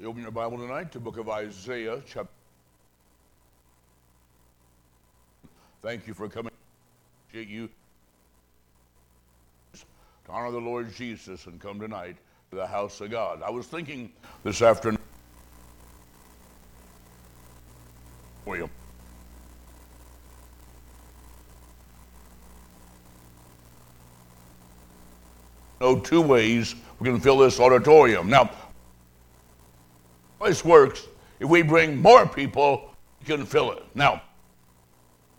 You open your Bible tonight to the book of Isaiah, chapter. Thank you for coming. Appreciate you to honor the Lord Jesus and come tonight to the house of God. I was thinking this afternoon William. Know two ways we can fill this auditorium. Now, works if we bring more people, we can fill it. Now,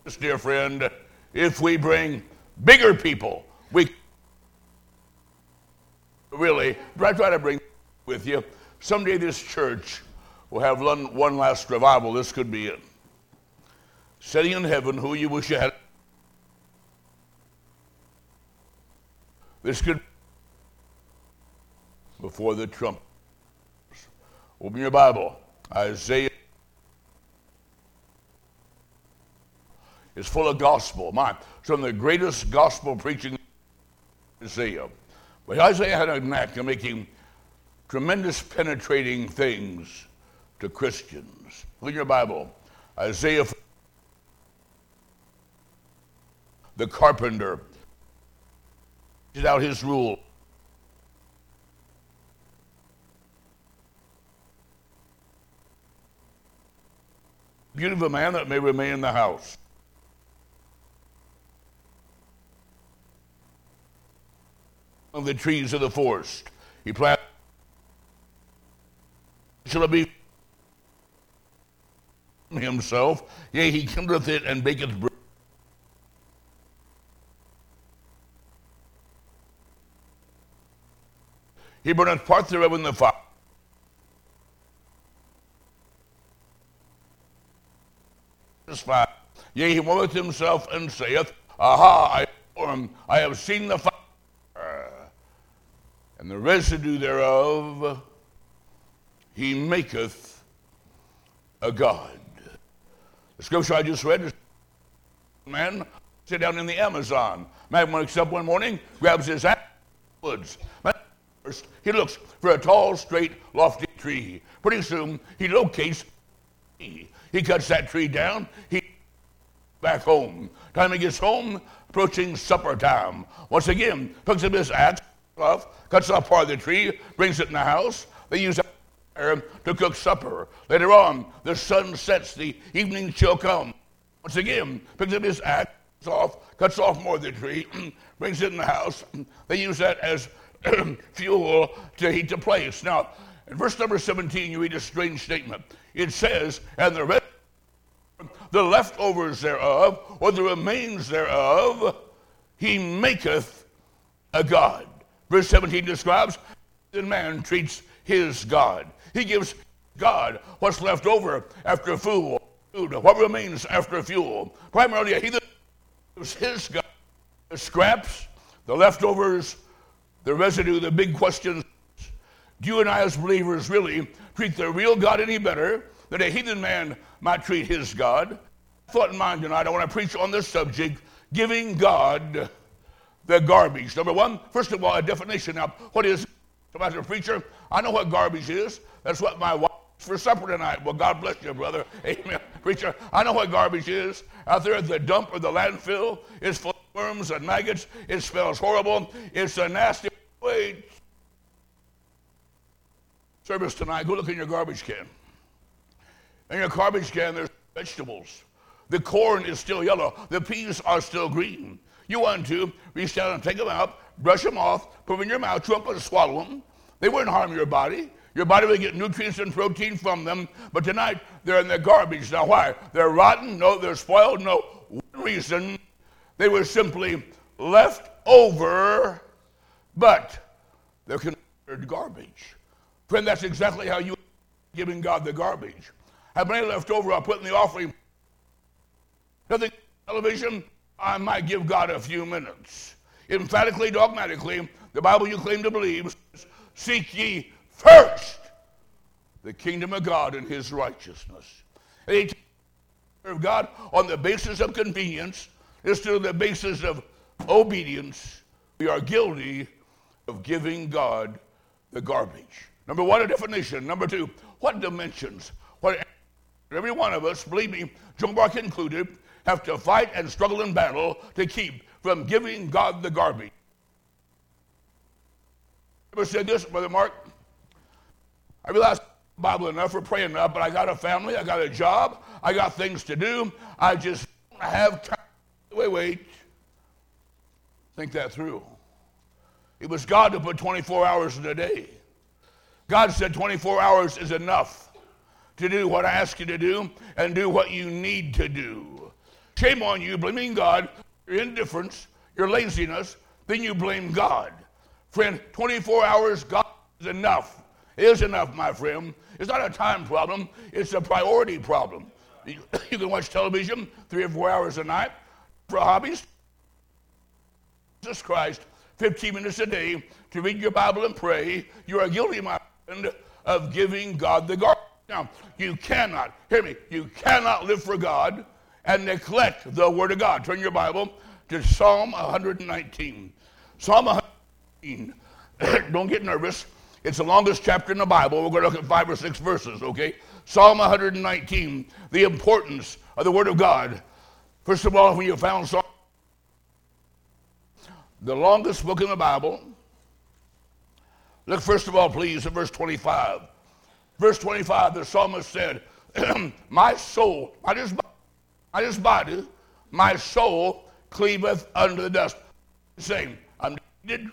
this dear friend, if we bring bigger people, we really I try to bring with you. Someday this church will have one, one last revival. This could be it. Sitting in heaven, who you wish you had. This could before the trump. Open your Bible. Isaiah is full of gospel. My, some of the greatest gospel preaching Isaiah. But Isaiah had a knack of making tremendous penetrating things to Christians. Look in your Bible. Isaiah, the carpenter, did out his rule. Of a man that may remain in the house. Of the trees of the forest. He planted. Shall it be himself? Yea, he kindleth it and baketh bread. He burneth part thereof in the fire. Satisfied. Yea, he warmeth himself and saith, Aha, I, I have seen the fire, and the residue thereof he maketh a God. The scripture I just read is man sit down in the Amazon. Man wakes up one morning, grabs his axe, woods. First, he looks for a tall, straight, lofty tree. Pretty soon, he locates he cuts that tree down. He back home. Time he gets home, approaching supper time. Once again, picks up his axe, off, cuts off part of the tree, brings it in the house. They use that to cook supper. Later on, the sun sets, the evening chill come. Once again, picks up his axe off, cuts off more of the tree, brings it in the house. They use that as fuel to heat the place. Now, in verse number 17, you read a strange statement. It says, and the rest, the leftovers thereof, or the remains thereof, he maketh a God. Verse 17 describes the man treats his God. He gives God what's left over after food, what remains after fuel. Primarily, he gives his God the scraps, the leftovers, the residue, the big questions do you and I, as believers, really treat the real God any better than a heathen man might treat his God? Thought in mind tonight, I want to preach on this subject giving God the garbage. Number one, first of all, a definition. Now, what is, as a preacher, I know what garbage is. That's what my wife for supper tonight. Well, God bless you, brother. Amen. Preacher, I know what garbage is. Out there at the dump or the landfill, it's full of worms and maggots. It smells horrible. It's a nasty way service tonight, go look in your garbage can. In your garbage can, there's vegetables. The corn is still yellow. The peas are still green. You want to reach down and take them out, brush them off, put them in your mouth, chew up and swallow them. They wouldn't harm your body. Your body will get nutrients and protein from them. But tonight, they're in the garbage. Now, why? They're rotten? No, they're spoiled? No. One reason they were simply left over, but they're considered garbage. Friend, that's exactly how you giving God the garbage. Have money left over, I'll put in the offering. Nothing television, I might give God a few minutes. Emphatically, dogmatically, the Bible you claim to believe says, Seek ye first the kingdom of God and his righteousness. And serve God on the basis of convenience instead of the basis of obedience. We are guilty of giving God the garbage. Number one, a definition. Number two, what dimensions? What every one of us, believe me, Joan Mark included, have to fight and struggle in battle to keep from giving God the garbage. Ever said this, Brother Mark? I realize Bible enough or pray enough, but I got a family, I got a job, I got things to do. I just don't have time. Wait, wait. Think that through. It was God who put 24 hours in a day. God said 24 hours is enough to do what I ask you to do and do what you need to do. Shame on you blaming God, your indifference, your laziness, then you blame God. Friend, 24 hours, God is enough. Is enough, my friend. It's not a time problem, it's a priority problem. You, you can watch television three or four hours a night for hobbies. Jesus Christ, 15 minutes a day to read your Bible and pray. You are guilty, my friend, of giving God the garbage. Now, you cannot, hear me, you cannot live for God and neglect the Word of God. Turn your Bible to Psalm 119. Psalm 119. Don't get nervous. It's the longest chapter in the Bible. We're going to look at five or six verses, okay? Psalm 119, the importance of the Word of God. First of all, when you found Psalm, the longest book in the Bible, look first of all, please, at verse 25. Verse 25, the psalmist said, My soul, I just, I just body, my soul cleaveth unto the dust. Saying, I'm defeated,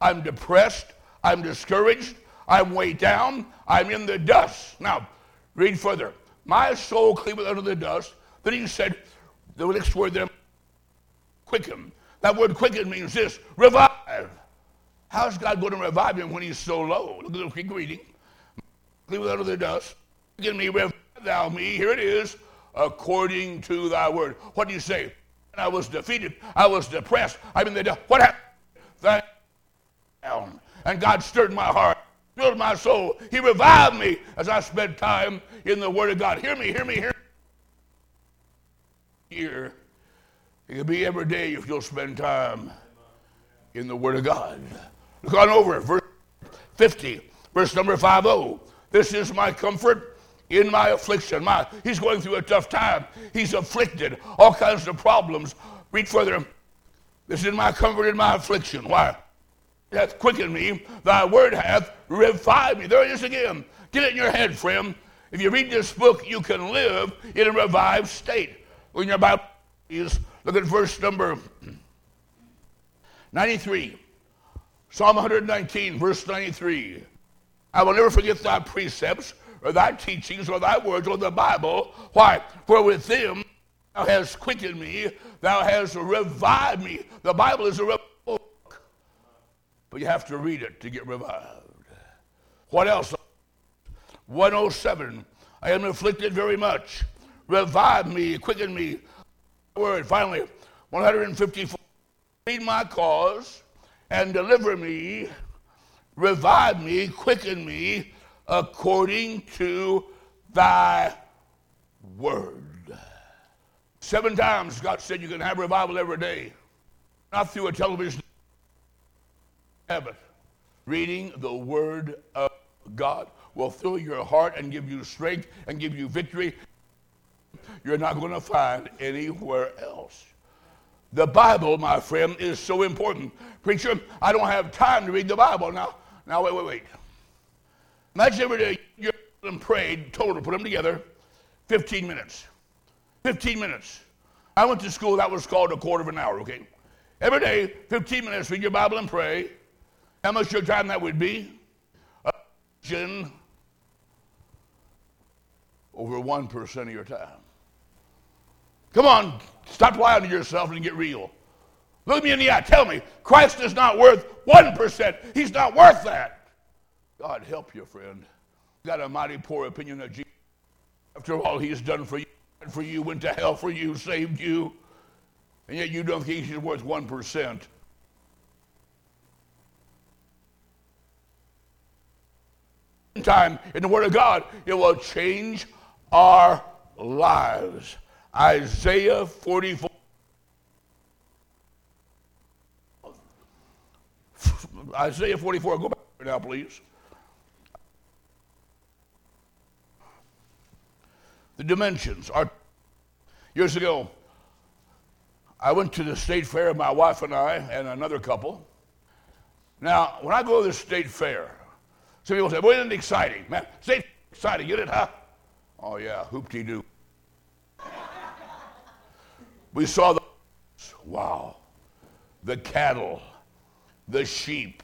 I'm depressed, I'm discouraged, I'm weighed down, I'm in the dust. Now, read further. My soul cleaveth unto the dust. Then he said, the next word there, quicken. That word quicken means this revive. How's God going to revive him when he's so low? Look at the quick reading. Cleave under the dust. Give me, revive thou me. Here it is, according to thy word. What do you say? I was defeated. I was depressed. In the dust. What happened? That down and God stirred my heart, filled my soul. He revived me as I spent time in the Word of God. Hear me, hear me, hear me. Here, it could be every day if you'll spend time in the Word of God. Look on over, verse 50, verse number 50. This is my comfort in my affliction. My, he's going through a tough time. He's afflicted, all kinds of problems. Read further. This is my comfort in my affliction. Why? It hath quickened me, thy word hath revived me. There it is again. Get it in your head, friend. If you read this book, you can live in a revived state. When your Bible is, look at verse number 93. Psalm 119, verse 93. I will never forget thy precepts, or thy teachings, or thy words, or the Bible. Why? For with them thou hast quickened me, thou hast revived me. The Bible is a book, but you have to read it to get revived. What else? 107. I am afflicted very much. Revive me, quicken me. Word. Finally, 154. Read my cause and deliver me, revive me, quicken me according to thy word. Seven times God said you can have revival every day, not through a television habit. Reading the Word of God will fill your heart and give you strength and give you victory. You're not going to find anywhere else. The Bible, my friend, is so important. Preacher, I don't have time to read the Bible. Now, now wait, wait, wait. Imagine every day you prayed, to put them together, 15 minutes. 15 minutes. I went to school, that was called a quarter of an hour, okay? Every day, 15 minutes, read your Bible and pray. How much your time that would be? over 1% of your time. Come on, stop lying to yourself and get real. Look me in the eye. Tell me, Christ is not worth 1%. He's not worth that. God help you, friend. You Got a mighty poor opinion of Jesus. After all he's done for you, for you, went to hell for you, saved you, and yet you don't think he's worth 1%. time in the Word of God, it will change our lives. Isaiah 44. Isaiah 44, go back now, please. The dimensions are years ago. I went to the state fair, my wife and I, and another couple. Now, when I go to the state fair, some people say, "Well, isn't it exciting, man? State exciting, isn't it, huh?" Oh yeah, hoopty doo we saw the, wow, the cattle, the sheep.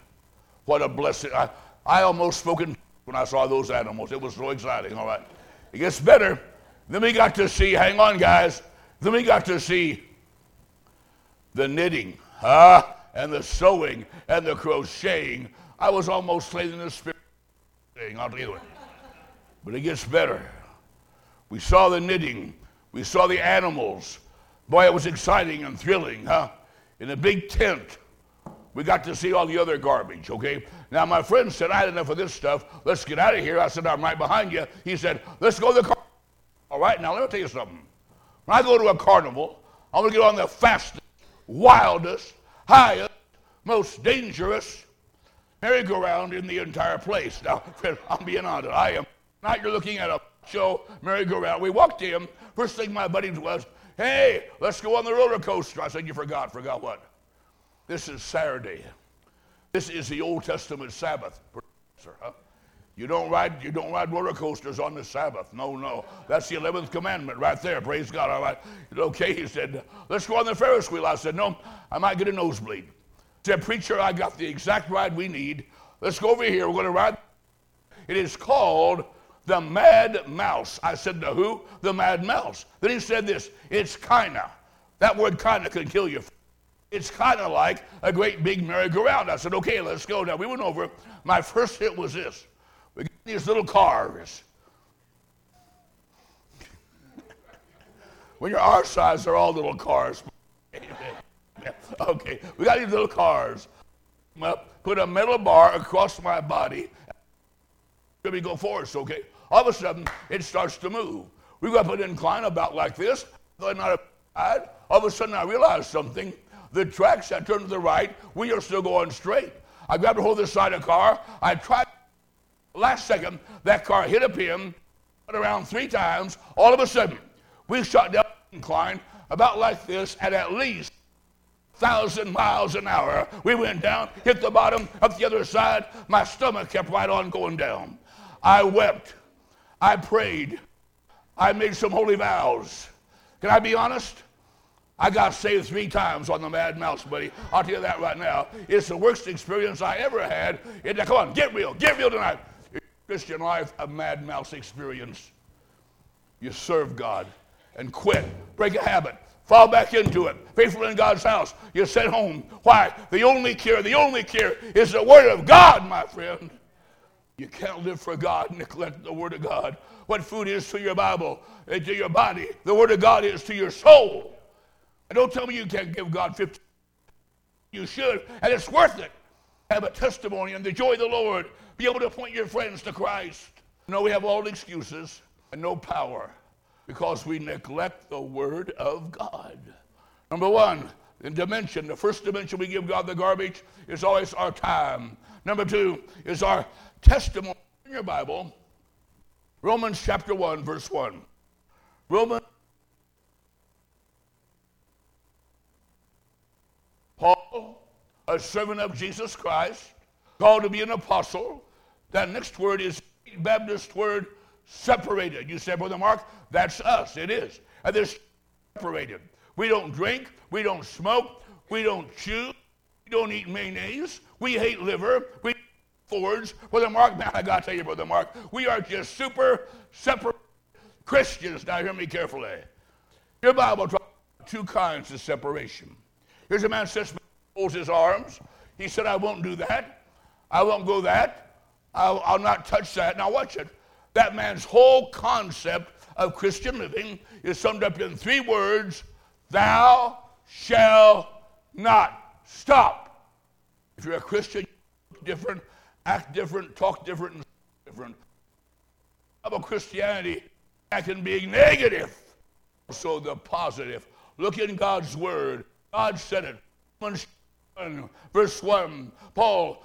What a blessing. I, I almost spoke in when I saw those animals. It was so exciting, all right. It gets better. Then we got to see, hang on, guys. Then we got to see the knitting, huh? And the sewing and the crocheting. I was almost slain in the spirit. I'll. But it gets better. We saw the knitting. We saw the animals. Boy, it was exciting and thrilling, huh? In a big tent. We got to see all the other garbage, okay? Now, my friend said, I had enough of this stuff. Let's get out of here. I said, I'm right behind you. He said, let's go to the car. All right, now let me tell you something. When I go to a carnival, I'm going to get on the fastest wildest, highest, most dangerous merry-go-round in the entire place. Now, friend, I'm being honest. I am not. You're looking at a show merry-go-round. We walked in. First thing my buddies was, "Hey, let's go on the roller coaster." I said, "You forgot. Forgot what? This is Saturday. This is the Old Testament Sabbath, Huh? You don't ride, you don't ride roller coasters on the Sabbath. No, no. That's the 11th commandment right there. Praise God. All right. Okay, he said, let's go on the Ferris wheel. I said, no, I might get a nosebleed. He said, preacher, I got the exact ride we need. Let's go over here. We're going to ride. It is called the Mad Mouse. I said, the who? The Mad Mouse. Then he said this, it's kinda. That word kinda can kill you. It's kind of like a great big merry-go-round. I said, okay, let's go. Now, we went over. My first hit was this. We got these little cars. when you're our size, they're all little cars. okay, we got these little cars. Put a metal bar across my body. Let me go forward, okay? All of a sudden, it starts to move. We go up an incline about like this. Not a. All of a sudden, I realized something. The tracks, I turned to the right. We are still going straight. I grabbed a hold of the side of the car. I tried last second, that car hit a pin around three times. All of a sudden, we shot down incline about like this at at least thousand miles an hour. We went down, hit the bottom, up the other side. My stomach kept right on going down. I wept. I prayed. I made some holy vows. Can I be honest? I got saved three times on the Mad Mouse, buddy. I'll tell you that right now. It's the worst experience I ever had. It, come on, get real, get real tonight. Christian life a mad mouse experience. You serve God and quit, break a habit, fall back into it, faithful in God's house. You sit home. Why? The only cure, the only cure is the Word of God, my friend. You can't live for God and neglect the Word of God. What food is to your Bible and to your body, the Word of God is to your soul. And don't tell me you can't give God 50. You should, and it's worth it. Have a testimony and the joy of the Lord be able to point your friends to Christ. No, we have all the excuses and no power because we neglect the Word of God. Number one, in dimension, the first dimension we give God the garbage is always our time. Number two is our testimony. In your Bible, Romans chapter 1, verse 1. Romans. Paul, a servant of Jesus Christ, called to be an apostle, that next word is Baptist word separated. You said, Brother Mark, that's us. It is. And they're separated. We don't drink. We don't smoke. We don't chew. We don't eat mayonnaise. We hate liver. We forge. Brother Mark, man, I got to tell you, Brother Mark, we are just super separate Christians. Now, hear me carefully. Your Bible talks about two kinds of separation. Here's a man sits holds his arms. He said, I won't do that. I won't go that. I'll, I'll not touch that. Now, watch it. That man's whole concept of Christian living is summed up in three words Thou shall not stop. If you're a Christian, different, act different, talk different, and different. About Christianity, that can be negative. So the positive. Look in God's word. God said it. Verse 1, Paul,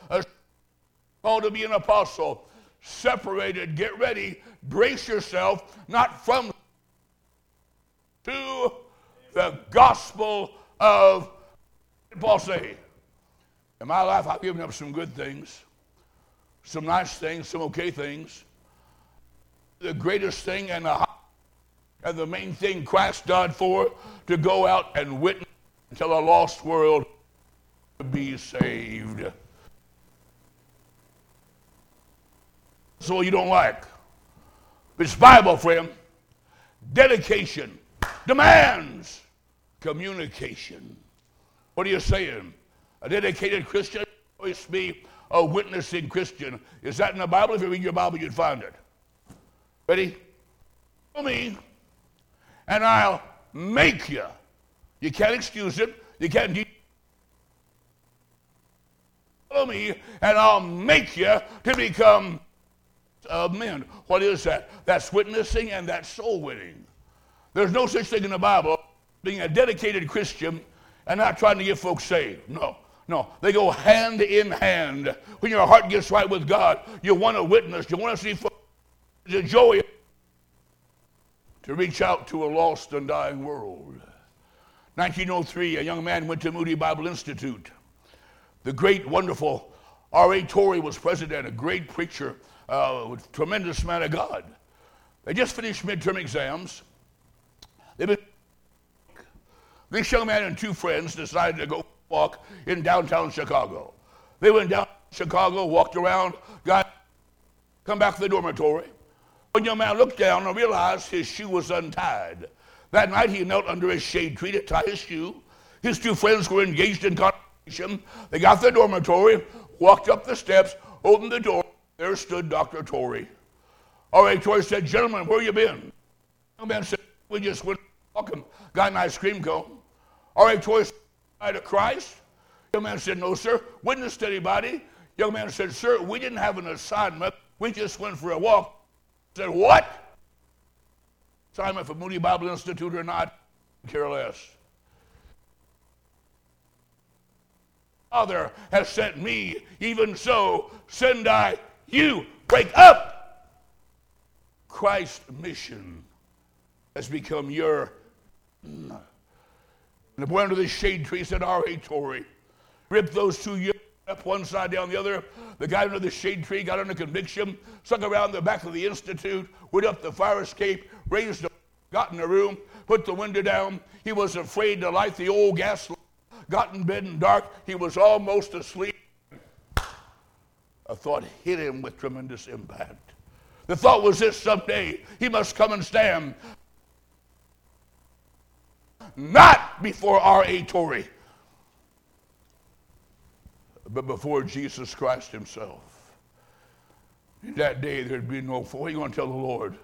called to be an apostle, separated, get ready, brace yourself, not from to the gospel of Paul say. In my life, I've given up some good things, some nice things, some okay things. The greatest thing and the, and the main thing Christ died for to go out and witness until a lost world to be saved. So you don't like. It's Bible, friend. Dedication demands communication. What are you saying? A dedicated Christian always be a witnessing Christian. Is that in the Bible? If you read your Bible, you'd find it. Ready? Follow me, and I'll make you. You can't excuse it. You can't. De- Follow me, and I'll make you to become of men. What is that? That's witnessing and that's soul winning. There's no such thing in the Bible being a dedicated Christian and not trying to get folks saved. No, no. They go hand in hand. When your heart gets right with God, you want to witness, you want to see the joy to reach out to a lost and dying world. 1903, a young man went to Moody Bible Institute. The great, wonderful R.A. Torrey was president, a great preacher uh, tremendous man of God. They just finished midterm exams. They've been, this young man and two friends decided to go walk in downtown Chicago. They went down Chicago, walked around, got come back to the dormitory. One young man looked down and realized his shoe was untied. That night he knelt under a shade tree to tie his shoe. His two friends were engaged in conversation. They got to the dormitory, walked up the steps, opened the door. There stood Dr. Torrey. R.A. Torrey said, Gentlemen, where you been? The young man said, We just went walking, got an ice cream cone. R.A. Torrey said, to Christ? Young man said, No, sir. Witness to anybody? Young man said, Sir, we didn't have an assignment. We just went for a walk. I said, What? Assignment for Moody Bible Institute or not? Care less. Father has sent me, even so send I you wake up. Christ's mission has become your. And boy under the shade tree said, R.A. Torrey, ripped those two up one side down the other. The guy under the shade tree got under conviction, stuck around the back of the institute, went up the fire escape, raised the, got in the room, put the window down. He was afraid to light the old gas, got in bed in dark. He was almost asleep a thought hit him with tremendous impact. The thought was this someday he must come and stand. Not before R.A. Torrey, but before Jesus Christ himself. In that day, there'd be no, are you going to tell the Lord?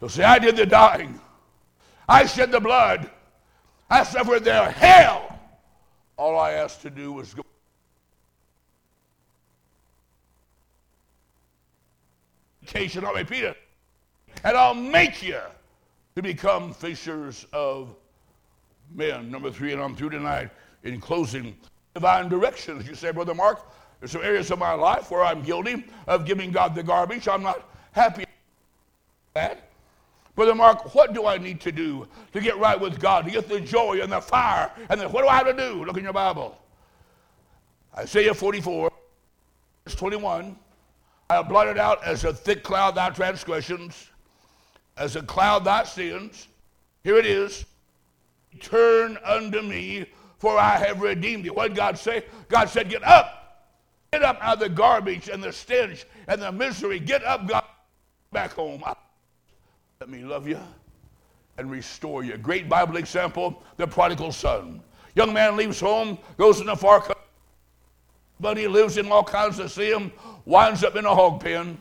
He'll say, I did the dying. I shed the blood. I suffered their hell. All I asked to do was go. I'll repeat it, and I'll make you to become fishers of men. Number three, and I'm through tonight. In closing, divine directions. You say, Brother Mark, there's some areas of my life where I'm guilty of giving God the garbage. I'm not happy that. Brother Mark, what do I need to do to get right with God, to get the joy and the fire? And what do I have to do? Look in your Bible. Isaiah 44, verse 21. I blotted out as a thick cloud thy transgressions, as a cloud thy sins. Here it is. Turn unto me, for I have redeemed thee. What did God say? God said, Get up. Get up out of the garbage and the stench and the misery. Get up, God, back home. Let me love you and restore you. Great Bible example the prodigal son. Young man leaves home, goes in a far country. but he lives in all kinds of sin, winds up in a hog pen.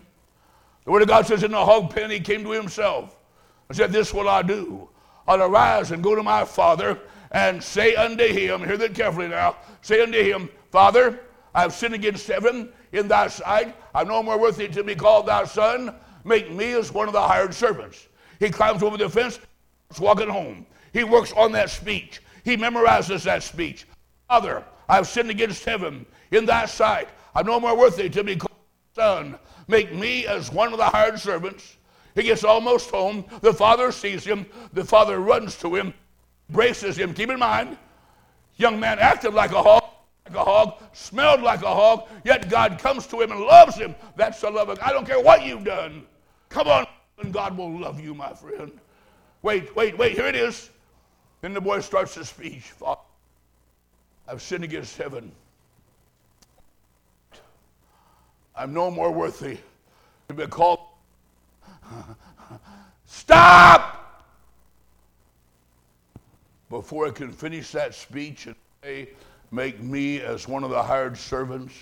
The Word of God says, In the hog pen, he came to himself and said, This will I do. I'll arise and go to my father and say unto him, hear that carefully now, say unto him, Father, I have sinned against heaven in thy sight. I'm no more worthy to be called thy son. Make me as one of the hired servants. He climbs over the fence, walking home. He works on that speech. He memorizes that speech. Father, I've sinned against heaven in thy sight. I'm no more worthy to be called son. Make me as one of the hired servants. He gets almost home. The father sees him. The father runs to him. braces him. Keep in mind, young man acted like a hog, like a hog, smelled like a hog, yet God comes to him and loves him. That's the love of God. I don't care what you've done. Come on, and God will love you, my friend. Wait, wait, wait, here it is. Then the boy starts his speech. Father, I've sinned against heaven. I'm no more worthy to be called. Stop! Before I can finish that speech and say, Make me as one of the hired servants.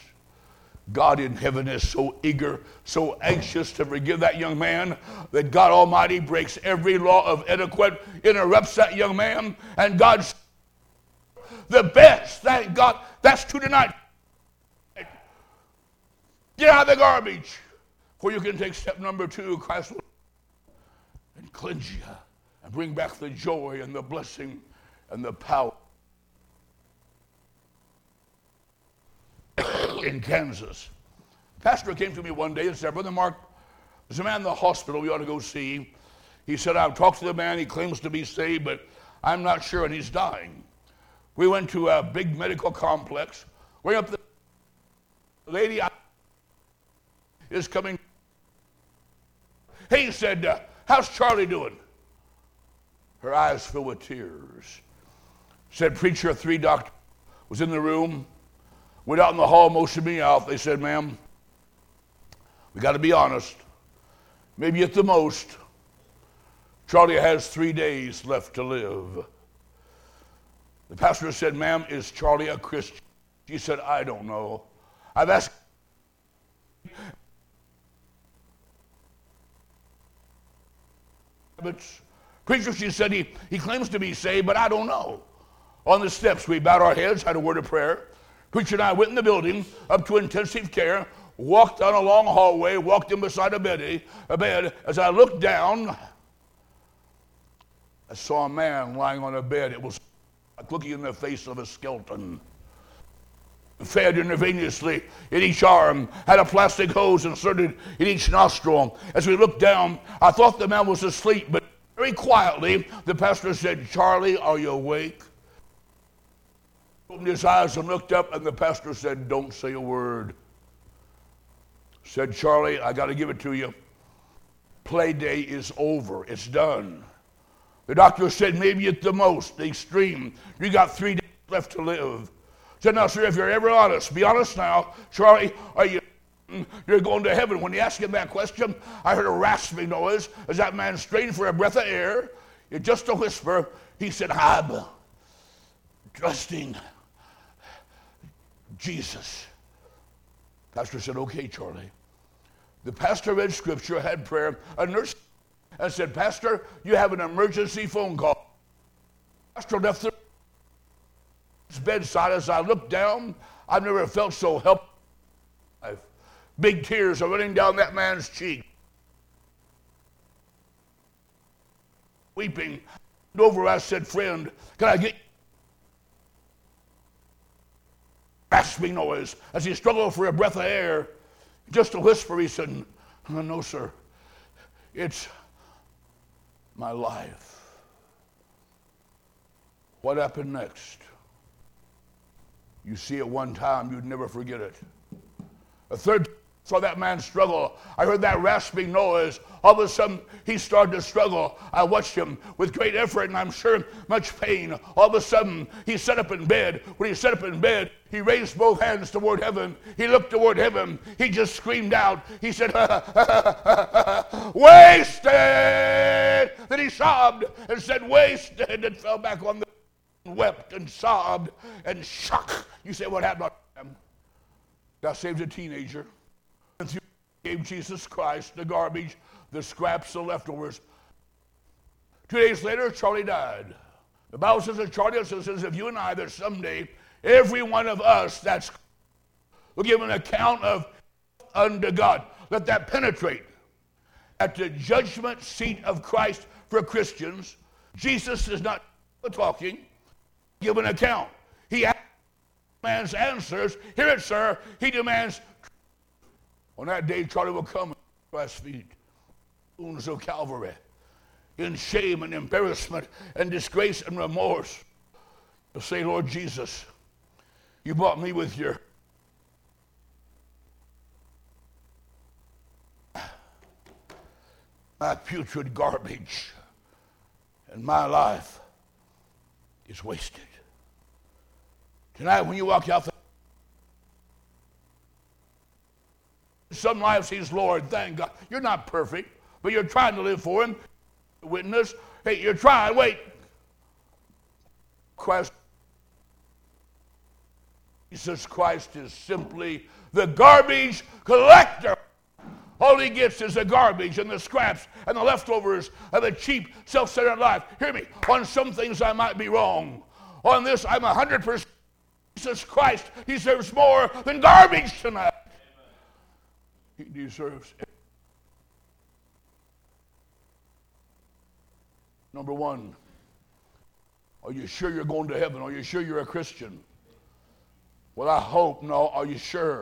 God in heaven is so eager, so anxious to forgive that young man that God Almighty breaks every law of etiquette, interrupts that young man, and God's the best. Thank God. That's true tonight. Get out of the garbage. For you can take step number two, Christ will and cleanse you and bring back the joy and the blessing and the power. in Kansas. Pastor came to me one day and said, Brother Mark, there's a man in the hospital we ought to go see. He said, I've talked to the man, he claims to be saved, but I'm not sure, and he's dying. We went to a big medical complex. Way up the lady is coming. He said, uh, How's Charlie doing? Her eyes filled with tears. Said, Preacher, three doctors was in the room. Went out in the hall, motioned me out. They said, Ma'am, we got to be honest. Maybe at the most, Charlie has three days left to live. The pastor said, Ma'am, is Charlie a Christian? She said, I don't know. I've asked. Preacher, she said, he, he claims to be saved, but I don't know. On the steps, we bowed our heads, had a word of prayer. Preacher and I went in the building up to intensive care, walked down a long hallway, walked in beside a bed. A bed. As I looked down, I saw a man lying on a bed. It was like looking in the face of a skeleton. Fed intravenously in each arm, had a plastic hose inserted in each nostril. As we looked down, I thought the man was asleep, but very quietly, the pastor said, Charlie, are you awake? He opened his eyes and looked up, and the pastor said, Don't say a word. Said, Charlie, I got to give it to you. Play day is over, it's done. The doctor said, maybe at the most, the extreme, you got three days left to live. Said, now, sir, if you're ever honest, be honest now. Charlie, are you you're going to heaven. When he asked him that question, I heard a rasping noise as that man strained for a breath of air. It just a whisper. He said, I'm trusting Jesus. Pastor said, Okay, Charlie. The pastor read scripture, had prayer. A nurse and said, Pastor, you have an emergency phone call. Pastor left the bedside. As I looked down, I've never felt so helpless. Big tears are running down that man's cheek. Weeping. And Over, I said, Friend, can I get rasping noise as he struggled for a breath of air? Just a whisper, he said, uh, No, sir. It's my life. What happened next? You see it one time, you'd never forget it. A third saw that man struggle. I heard that rasping noise. All of a sudden, he started to struggle. I watched him with great effort and I'm sure much pain. All of a sudden, he sat up in bed. When he sat up in bed, he raised both hands toward heaven. He looked toward heaven. He just screamed out. He said, Wasted! Then he sobbed and said, Wasted, and fell back on the wept and sobbed and shook. You say, What happened? to them? God saved a teenager gave Jesus Christ the garbage, the scraps, the leftovers. Two days later, Charlie died. The Bible says that Charlie says, if you and I, that someday every one of us that's will give an account of unto God. Let that penetrate. At the judgment seat of Christ for Christians, Jesus is not talking, give an account. He demands answers. Hear it, sir. He demands on that day, Charlie will come at Christ's feet, wounds of Calvary. in shame and embarrassment and disgrace and remorse. To say, Lord Jesus, you bought me with your my putrid garbage, and my life is wasted. Tonight, when you walk out, some life sees Lord, thank God. You're not perfect, but you're trying to live for Him. Witness, hey, you're trying. Wait, Christ. Jesus Christ is simply the garbage collector. All he gets is the garbage and the scraps and the leftovers of a cheap, self centered life. Hear me. On some things I might be wrong. On this, I'm 100% Jesus Christ. He deserves more than garbage tonight. He deserves it. Number one, are you sure you're going to heaven? Are you sure you're a Christian? Well, I hope. No, are you sure?